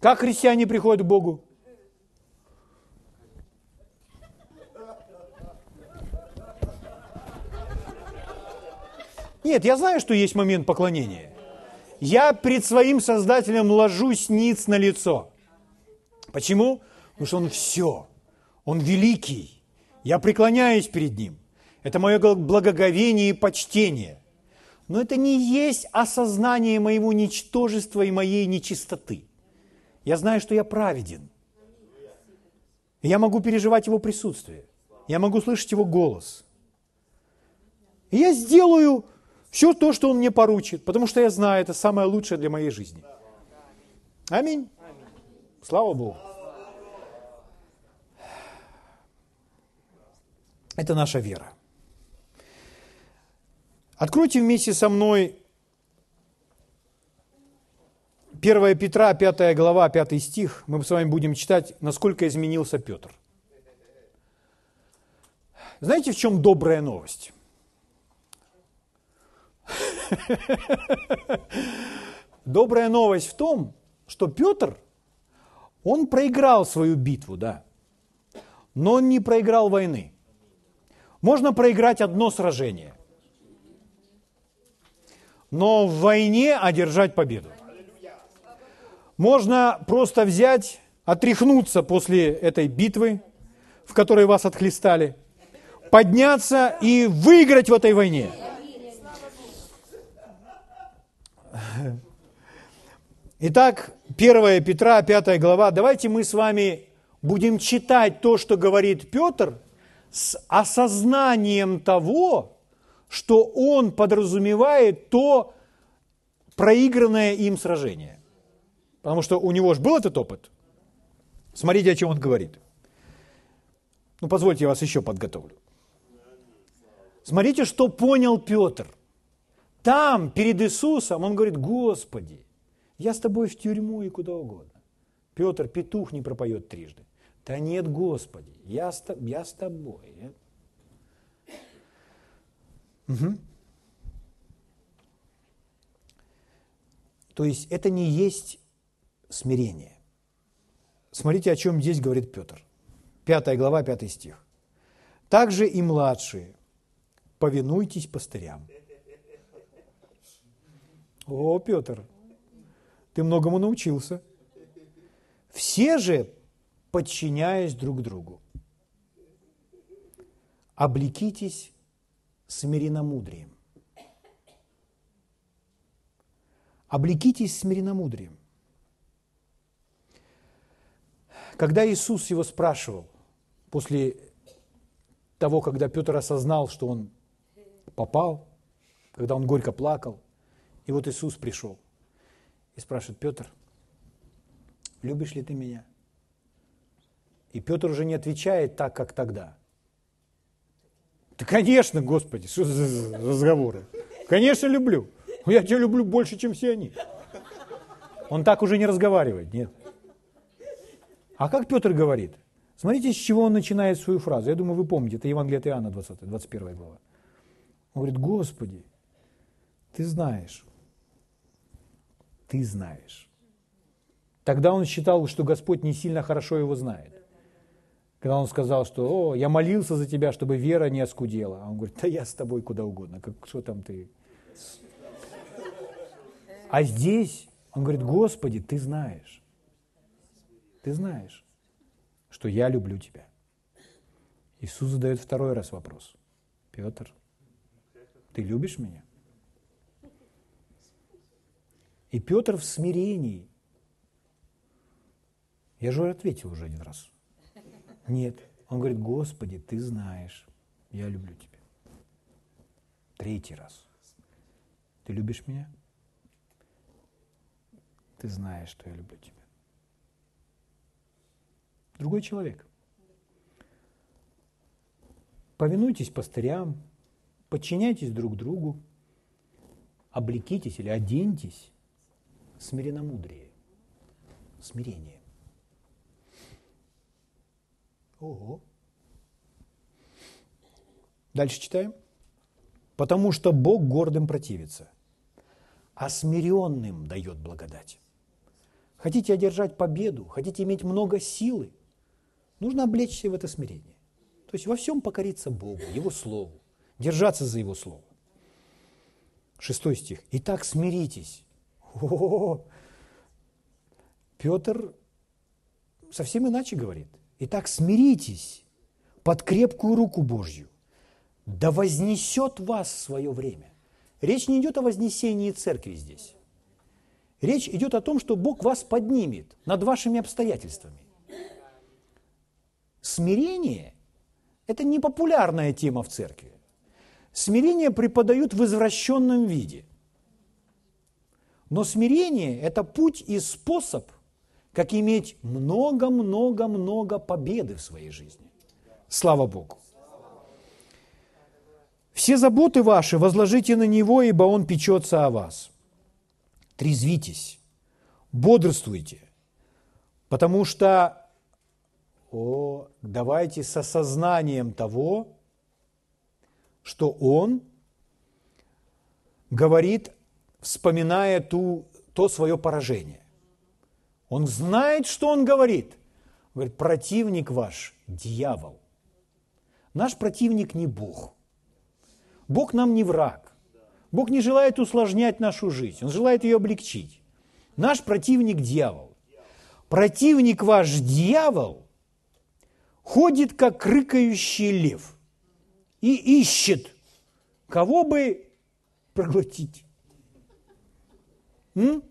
Как христиане приходят к Богу? Нет, я знаю, что есть момент поклонения. Я пред своим Создателем ложусь ниц на лицо. Почему? Потому что Он все. Он великий. Я преклоняюсь перед Ним. Это мое благоговение и почтение. Но это не есть осознание моего ничтожества и моей нечистоты. Я знаю, что я праведен. Я могу переживать Его присутствие. Я могу слышать Его голос. И я сделаю все то, что Он мне поручит, потому что я знаю, это самое лучшее для моей жизни. Аминь. Слава Богу. Это наша вера. Откройте вместе со мной 1 Петра, 5 глава, 5 стих. Мы с вами будем читать, насколько изменился Петр. Знаете, в чем добрая новость? Добрая новость в том, что Петр, он проиграл свою битву, да, но он не проиграл войны. Можно проиграть одно сражение, но в войне одержать победу. Можно просто взять, отряхнуться после этой битвы, в которой вас отхлестали, подняться и выиграть в этой войне – Итак, 1 Петра, 5 глава. Давайте мы с вами будем читать то, что говорит Петр, с осознанием того, что он подразумевает то проигранное им сражение. Потому что у него же был этот опыт. Смотрите, о чем он говорит. Ну, позвольте, я вас еще подготовлю. Смотрите, что понял Петр. Там, перед Иисусом, он говорит, Господи, я с тобой в тюрьму и куда угодно. Петр, петух не пропоет трижды. Да нет, Господи, я с, я с тобой. Угу. То есть это не есть смирение. Смотрите, о чем здесь говорит Петр. Пятая глава, пятый стих. Также и младшие, повинуйтесь пастырям о, Петр, ты многому научился. Все же, подчиняясь друг другу, облекитесь смиренномудрием. Облекитесь смиренномудрием. Когда Иисус его спрашивал, после того, когда Петр осознал, что он попал, когда он горько плакал, и вот Иисус пришел и спрашивает, Петр, любишь ли ты меня? И Петр уже не отвечает так, как тогда. Да, конечно, Господи, что за разговоры? Конечно, люблю. Но я тебя люблю больше, чем все они. Он так уже не разговаривает, нет. А как Петр говорит? Смотрите, с чего он начинает свою фразу. Я думаю, вы помните, это Евангелие от Иоанна, 20, 21 глава. Он говорит, Господи, ты знаешь, ты знаешь. Тогда он считал, что Господь не сильно хорошо его знает. Когда он сказал, что «О, я молился за тебя, чтобы вера не оскудела». А он говорит, да я с тобой куда угодно, как, что там ты? А здесь он говорит, Господи, ты знаешь. Ты знаешь, что я люблю тебя. Иисус задает второй раз вопрос. Петр, ты любишь меня? И Петр в смирении. Я же ответил уже один раз. Нет. Он говорит, Господи, ты знаешь, я люблю тебя. Третий раз. Ты любишь меня? Ты знаешь, что я люблю тебя. Другой человек. Повинуйтесь пастырям, подчиняйтесь друг другу, облекитесь или оденьтесь смиренномудрие, смирение. Ого. Дальше читаем. Потому что Бог гордым противится, а смиренным дает благодать. Хотите одержать победу, хотите иметь много силы, нужно облечься в это смирение. То есть во всем покориться Богу, Его Слову, держаться за Его Слово. Шестой стих. Итак, смиритесь. О-о-о! Петр совсем иначе говорит. Итак, смиритесь под крепкую руку Божью, да вознесет вас свое время. Речь не идет о вознесении церкви здесь. Речь идет о том, что Бог вас поднимет над вашими обстоятельствами. Смирение – это не популярная тема в церкви. Смирение преподают в извращенном виде. Но смирение – это путь и способ, как иметь много-много-много победы в своей жизни. Слава Богу. Все заботы ваши возложите на Него, ибо Он печется о вас. Трезвитесь, бодрствуйте, потому что о, давайте с осознанием того, что Он говорит, вспоминая ту, то свое поражение. Он знает, что он говорит. Он говорит, противник ваш – дьявол. Наш противник не Бог. Бог нам не враг. Бог не желает усложнять нашу жизнь, Он желает ее облегчить. Наш противник – дьявол. Противник ваш дьявол ходит, как рыкающий лев, и ищет, кого бы проглотить. М?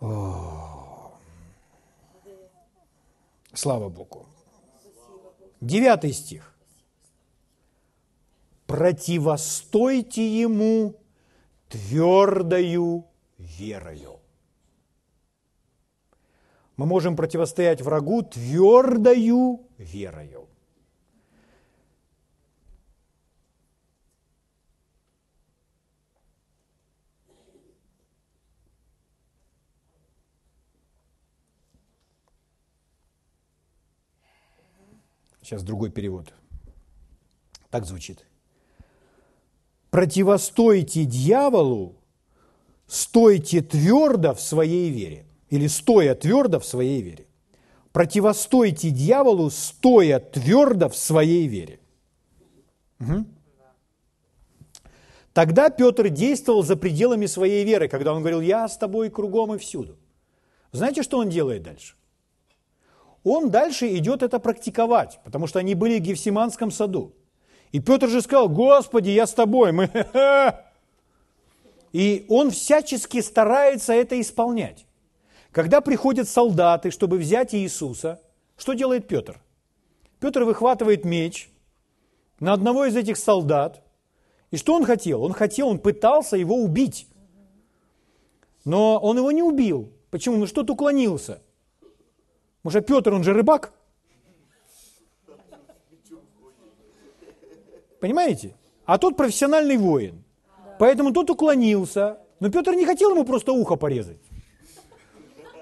О. Слава Богу. Девятый стих. Противостойте ему твердою верою. Мы можем противостоять врагу твердою верою. Сейчас другой перевод. Так звучит. Противостойте дьяволу, стойте твердо в своей вере. Или стоя твердо в своей вере. Противостойте дьяволу, стоя твердо в своей вере. Угу. Тогда Петр действовал за пределами своей веры, когда он говорил, я с тобой кругом и всюду. Знаете, что он делает дальше? Он дальше идет это практиковать, потому что они были в Гефсиманском саду. И Петр же сказал, Господи, я с тобой. Мы... И он всячески старается это исполнять. Когда приходят солдаты, чтобы взять Иисуса, что делает Петр? Петр выхватывает меч на одного из этих солдат. И что он хотел? Он хотел, он пытался его убить. Но он его не убил. Почему? Ну что-то уклонился – может, Петр, он же рыбак? Понимаете? А тот профессиональный воин. Поэтому тот уклонился. Но Петр не хотел ему просто ухо порезать.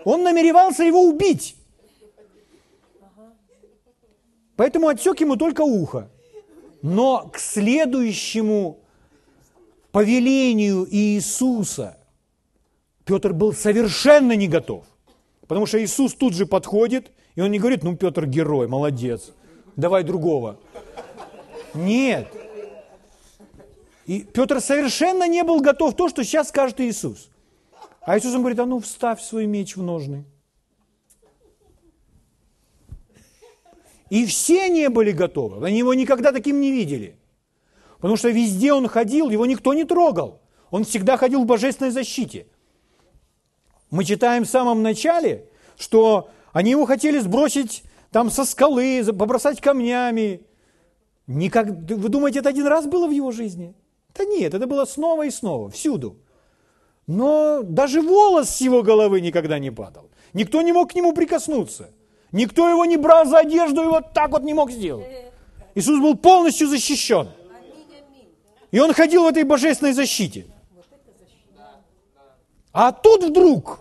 Он намеревался его убить. Поэтому отсек ему только ухо. Но к следующему повелению Иисуса Петр был совершенно не готов. Потому что Иисус тут же подходит, и он не говорит, ну, Петр герой, молодец, давай другого. Нет. И Петр совершенно не был готов то, что сейчас скажет Иисус. А Иисус ему говорит, а ну, вставь свой меч в ножны. И все не были готовы. Они его никогда таким не видели. Потому что везде он ходил, его никто не трогал. Он всегда ходил в божественной защите. Мы читаем в самом начале, что они его хотели сбросить там со скалы, побросать камнями. Никак... Вы думаете, это один раз было в его жизни? Да нет, это было снова и снова, всюду. Но даже волос с его головы никогда не падал. Никто не мог к нему прикоснуться. Никто его не брал за одежду и вот так вот не мог сделать. Иисус был полностью защищен. И он ходил в этой божественной защите. А тут вдруг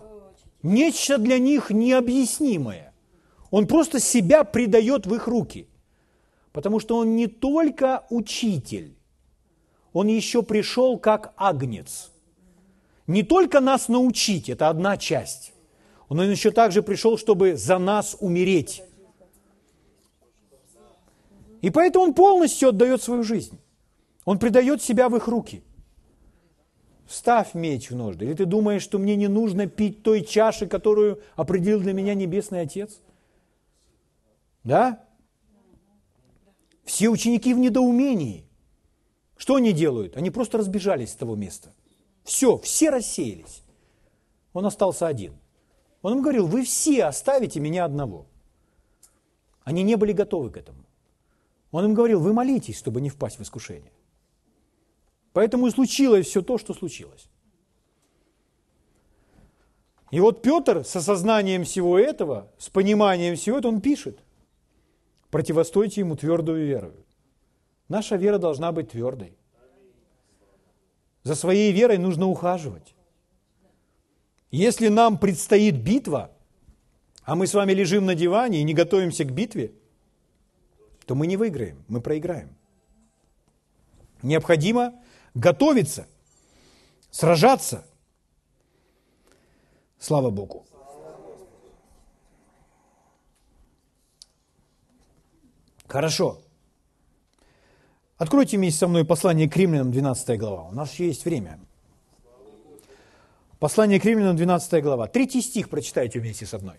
нечто для них необъяснимое. Он просто себя предает в их руки. Потому что он не только учитель, он еще пришел как агнец. Не только нас научить, это одна часть. Он еще также пришел, чтобы за нас умереть. И поэтому он полностью отдает свою жизнь. Он предает себя в их руки. Ставь меч в ножды. Или ты думаешь, что мне не нужно пить той чаши, которую определил для меня Небесный Отец? Да? Все ученики в недоумении. Что они делают? Они просто разбежались с того места. Все, все рассеялись. Он остался один. Он им говорил, вы все оставите меня одного. Они не были готовы к этому. Он им говорил, вы молитесь, чтобы не впасть в искушение. Поэтому и случилось все то, что случилось. И вот Петр с осознанием всего этого, с пониманием всего этого, он пишет, противостойте ему твердую веру. Наша вера должна быть твердой. За своей верой нужно ухаживать. Если нам предстоит битва, а мы с вами лежим на диване и не готовимся к битве, то мы не выиграем, мы проиграем. Необходимо готовиться, сражаться. Слава Богу. Хорошо. Откройте вместе со мной послание к римлянам, 12 глава. У нас еще есть время. Послание к римлянам, 12 глава. Третий стих прочитайте вместе со мной.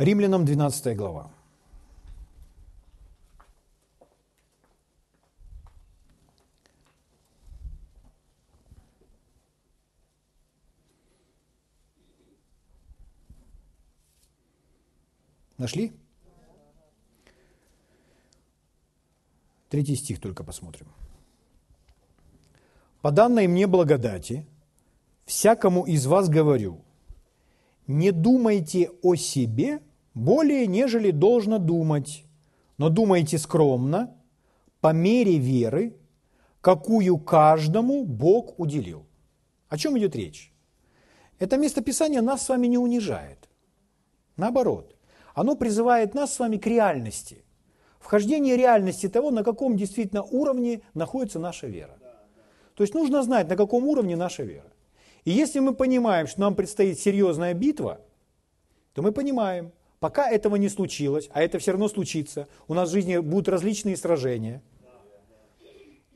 Римлянам 12 глава. Нашли? Третий стих только посмотрим. «По данной мне благодати, всякому из вас говорю, не думайте о себе более, нежели должно думать, но думайте скромно, по мере веры, какую каждому Бог уделил». О чем идет речь? Это местописание нас с вами не унижает. Наоборот, оно призывает нас с вами к реальности. Вхождение реальности того, на каком действительно уровне находится наша вера. То есть нужно знать, на каком уровне наша вера. И если мы понимаем, что нам предстоит серьезная битва, то мы понимаем, пока этого не случилось, а это все равно случится, у нас в жизни будут различные сражения,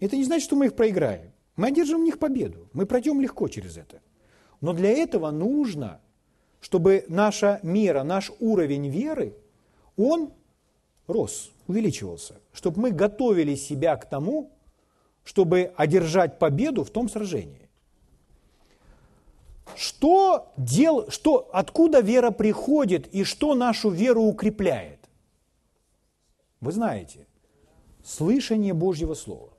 это не значит, что мы их проиграем. Мы одержим в них победу, мы пройдем легко через это. Но для этого нужно чтобы наша мера, наш уровень веры, он рос, увеличивался, чтобы мы готовили себя к тому, чтобы одержать победу в том сражении. Что дел, что, откуда вера приходит и что нашу веру укрепляет? Вы знаете, слышание Божьего Слова.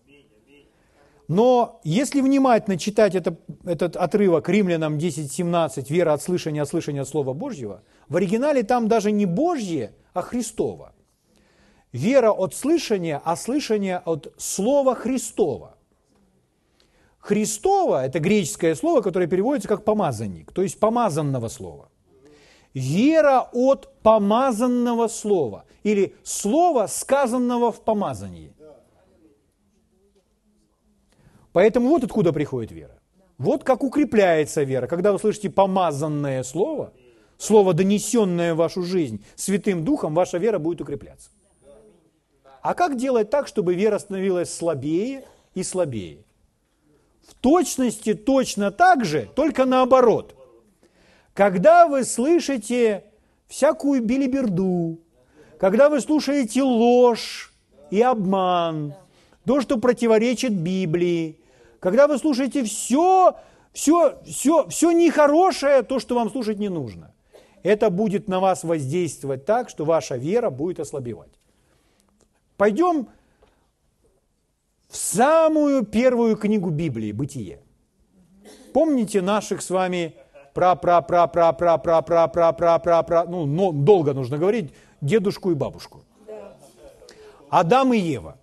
Но если внимательно читать это, этот отрывок Римлянам 10.17, вера от слышания, от слышания от Слова Божьего, в оригинале там даже не Божье, а Христово. Вера от слышания, а слышание от Слова Христова. Христово – это греческое слово, которое переводится как помазанник, то есть помазанного слова. Вера от помазанного слова или слова, сказанного в помазании. Поэтому вот откуда приходит вера. Вот как укрепляется вера. Когда вы слышите помазанное слово, слово, донесенное в вашу жизнь Святым Духом, ваша вера будет укрепляться. А как делать так, чтобы вера становилась слабее и слабее? В точности точно так же, только наоборот. Когда вы слышите всякую билиберду, когда вы слушаете ложь и обман, то, что противоречит Библии, когда вы слушаете все, все, все, все нехорошее, то, что вам слушать не нужно, это будет на вас воздействовать так, что ваша вера будет ослабевать. Пойдем в самую первую книгу Библии, Бытие. Помните наших с вами пра пра пра пра пра пра пра пра пра пра пра ну, но долго нужно говорить, дедушку и бабушку. Адам и Ева.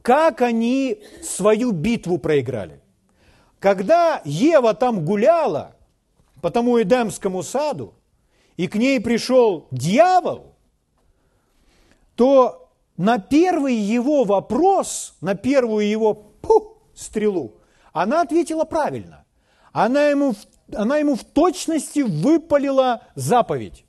Как они свою битву проиграли? Когда Ева там гуляла по тому Эдемскому саду, и к ней пришел дьявол, то на первый его вопрос, на первую его пу, стрелу, она ответила правильно. Она ему, она ему в точности выпалила заповедь.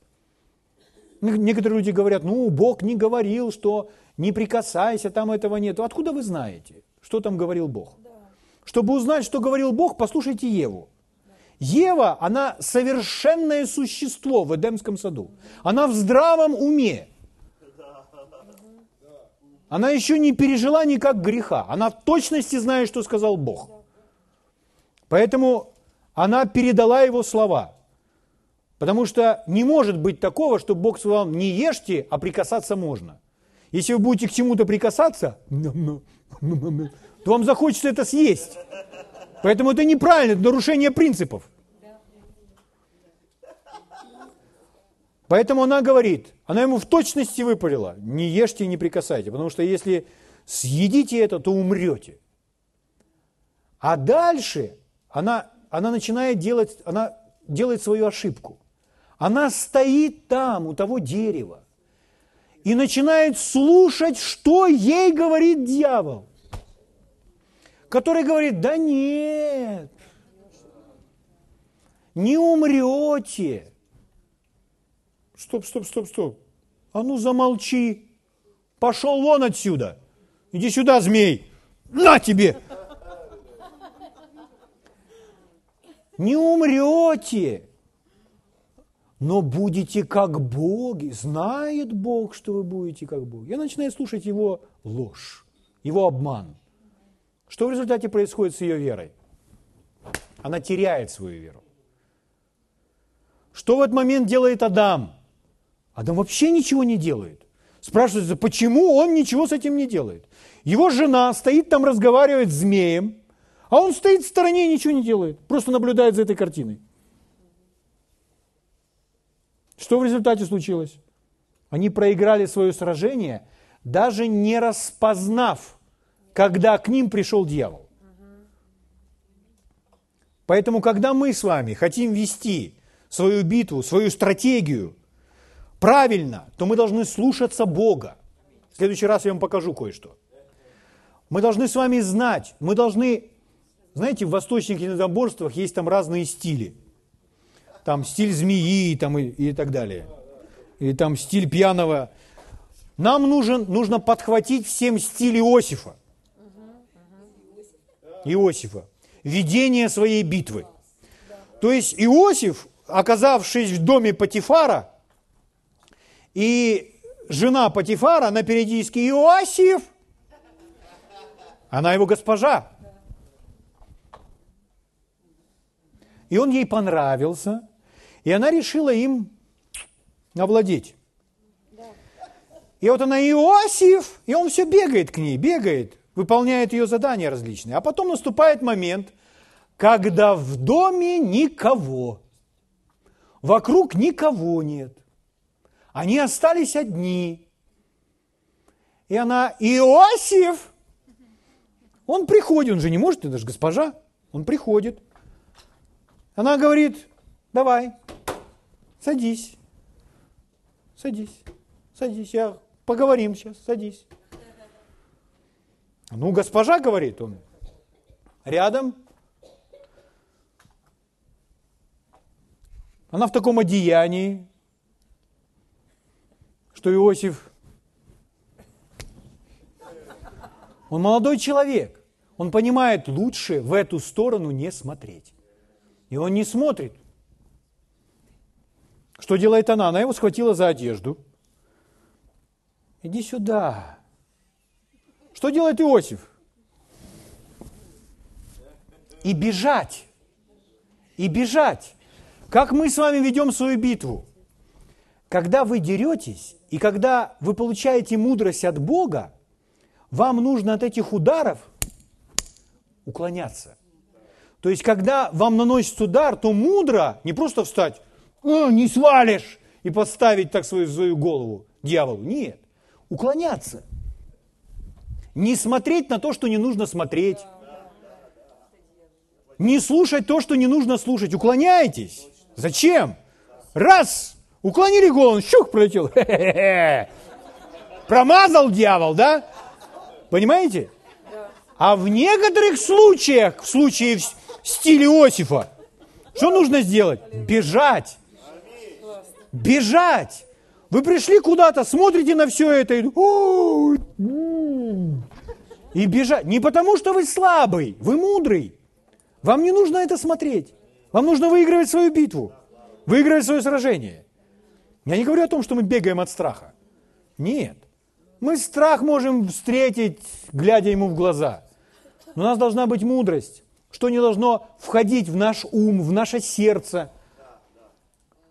Некоторые люди говорят, ну, Бог не говорил, что не прикасайся, там этого нет. Откуда вы знаете, что там говорил Бог? Чтобы узнать, что говорил Бог, послушайте Еву. Ева, она совершенное существо в Эдемском саду. Она в здравом уме. Она еще не пережила никак греха. Она в точности знает, что сказал Бог. Поэтому она передала его слова. Потому что не может быть такого, что Бог сказал, не ешьте, а прикасаться можно. Если вы будете к чему-то прикасаться, то вам захочется это съесть. Поэтому это неправильно, это нарушение принципов. Поэтому она говорит, она ему в точности выпалила, не ешьте и не прикасайте, потому что если съедите это, то умрете. А дальше она, она начинает делать, она делает свою ошибку. Она стоит там, у того дерева, и начинает слушать, что ей говорит дьявол, который говорит, да нет, не умрете, Стоп, стоп, стоп, стоп. А ну замолчи. Пошел вон отсюда. Иди сюда, змей. На тебе. Не умрете, но будете как боги. Знает Бог, что вы будете как боги. Я начинаю слушать его ложь, его обман. Что в результате происходит с ее верой? Она теряет свою веру. Что в этот момент делает Адам? Адам вообще ничего не делает. Спрашивается, почему он ничего с этим не делает? Его жена стоит там, разговаривает с змеем, а он стоит в стороне и ничего не делает, просто наблюдает за этой картиной. Что в результате случилось? Они проиграли свое сражение, даже не распознав, когда к ним пришел дьявол. Поэтому, когда мы с вами хотим вести свою битву, свою стратегию правильно, то мы должны слушаться Бога. В следующий раз я вам покажу кое-что. Мы должны с вами знать, мы должны, знаете, в восточных единоборствах есть там разные стили. Там стиль змеи там и, и так далее. И там стиль пьяного. Нам нужен, нужно подхватить всем стиль Иосифа. Иосифа. Ведение своей битвы. То есть Иосиф, оказавшись в доме Патифара, и жена Патифара на периодически Иосиф, она его госпожа. И он ей понравился, и она решила им овладеть. И вот она Иосиф, и он все бегает к ней, бегает, выполняет ее задания различные. А потом наступает момент, когда в доме никого, вокруг никого нет. Они остались одни. И она, Иосиф, он приходит, он же не может, это же госпожа, он приходит. Она говорит, давай, садись, садись, садись, я поговорим сейчас, садись. Ну, госпожа, говорит он, рядом. Она в таком одеянии, что Иосиф, он молодой человек, он понимает, лучше в эту сторону не смотреть. И он не смотрит. Что делает она? Она его схватила за одежду. Иди сюда. Что делает Иосиф? И бежать. И бежать. Как мы с вами ведем свою битву? Когда вы деретесь, и когда вы получаете мудрость от Бога, вам нужно от этих ударов уклоняться. То есть, когда вам наносит удар, то мудро не просто встать, «А, не свалишь, и подставить так свою, свою голову дьяволу. Нет. Уклоняться. Не смотреть на то, что не нужно смотреть. Не слушать то, что не нужно слушать. Уклоняйтесь. Зачем? Раз, уклонили голову, щух пролетел. Промазал дьявол, да? Понимаете? А в некоторых случаях, в случае в стиле Иосифа, что нужно сделать? Бежать. Бежать. Вы пришли куда-то, смотрите на все это и, и бежать. Не потому, что вы слабый, вы мудрый. Вам не нужно это смотреть. Вам нужно выигрывать свою битву, выигрывать свое сражение. Я не говорю о том, что мы бегаем от страха. Нет. Мы страх можем встретить, глядя ему в глаза. Но у нас должна быть мудрость, что не должно входить в наш ум, в наше сердце.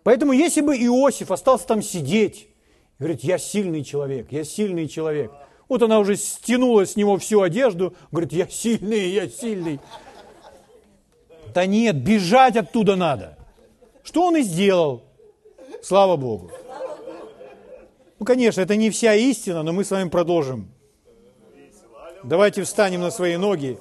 Поэтому если бы Иосиф остался там сидеть, говорит, я сильный человек, я сильный человек. Вот она уже стянула с него всю одежду, говорит, я сильный, я сильный. Да нет, бежать оттуда надо. Что он и сделал. Слава Богу. Ну, конечно, это не вся истина, но мы с вами продолжим. Давайте встанем на свои ноги.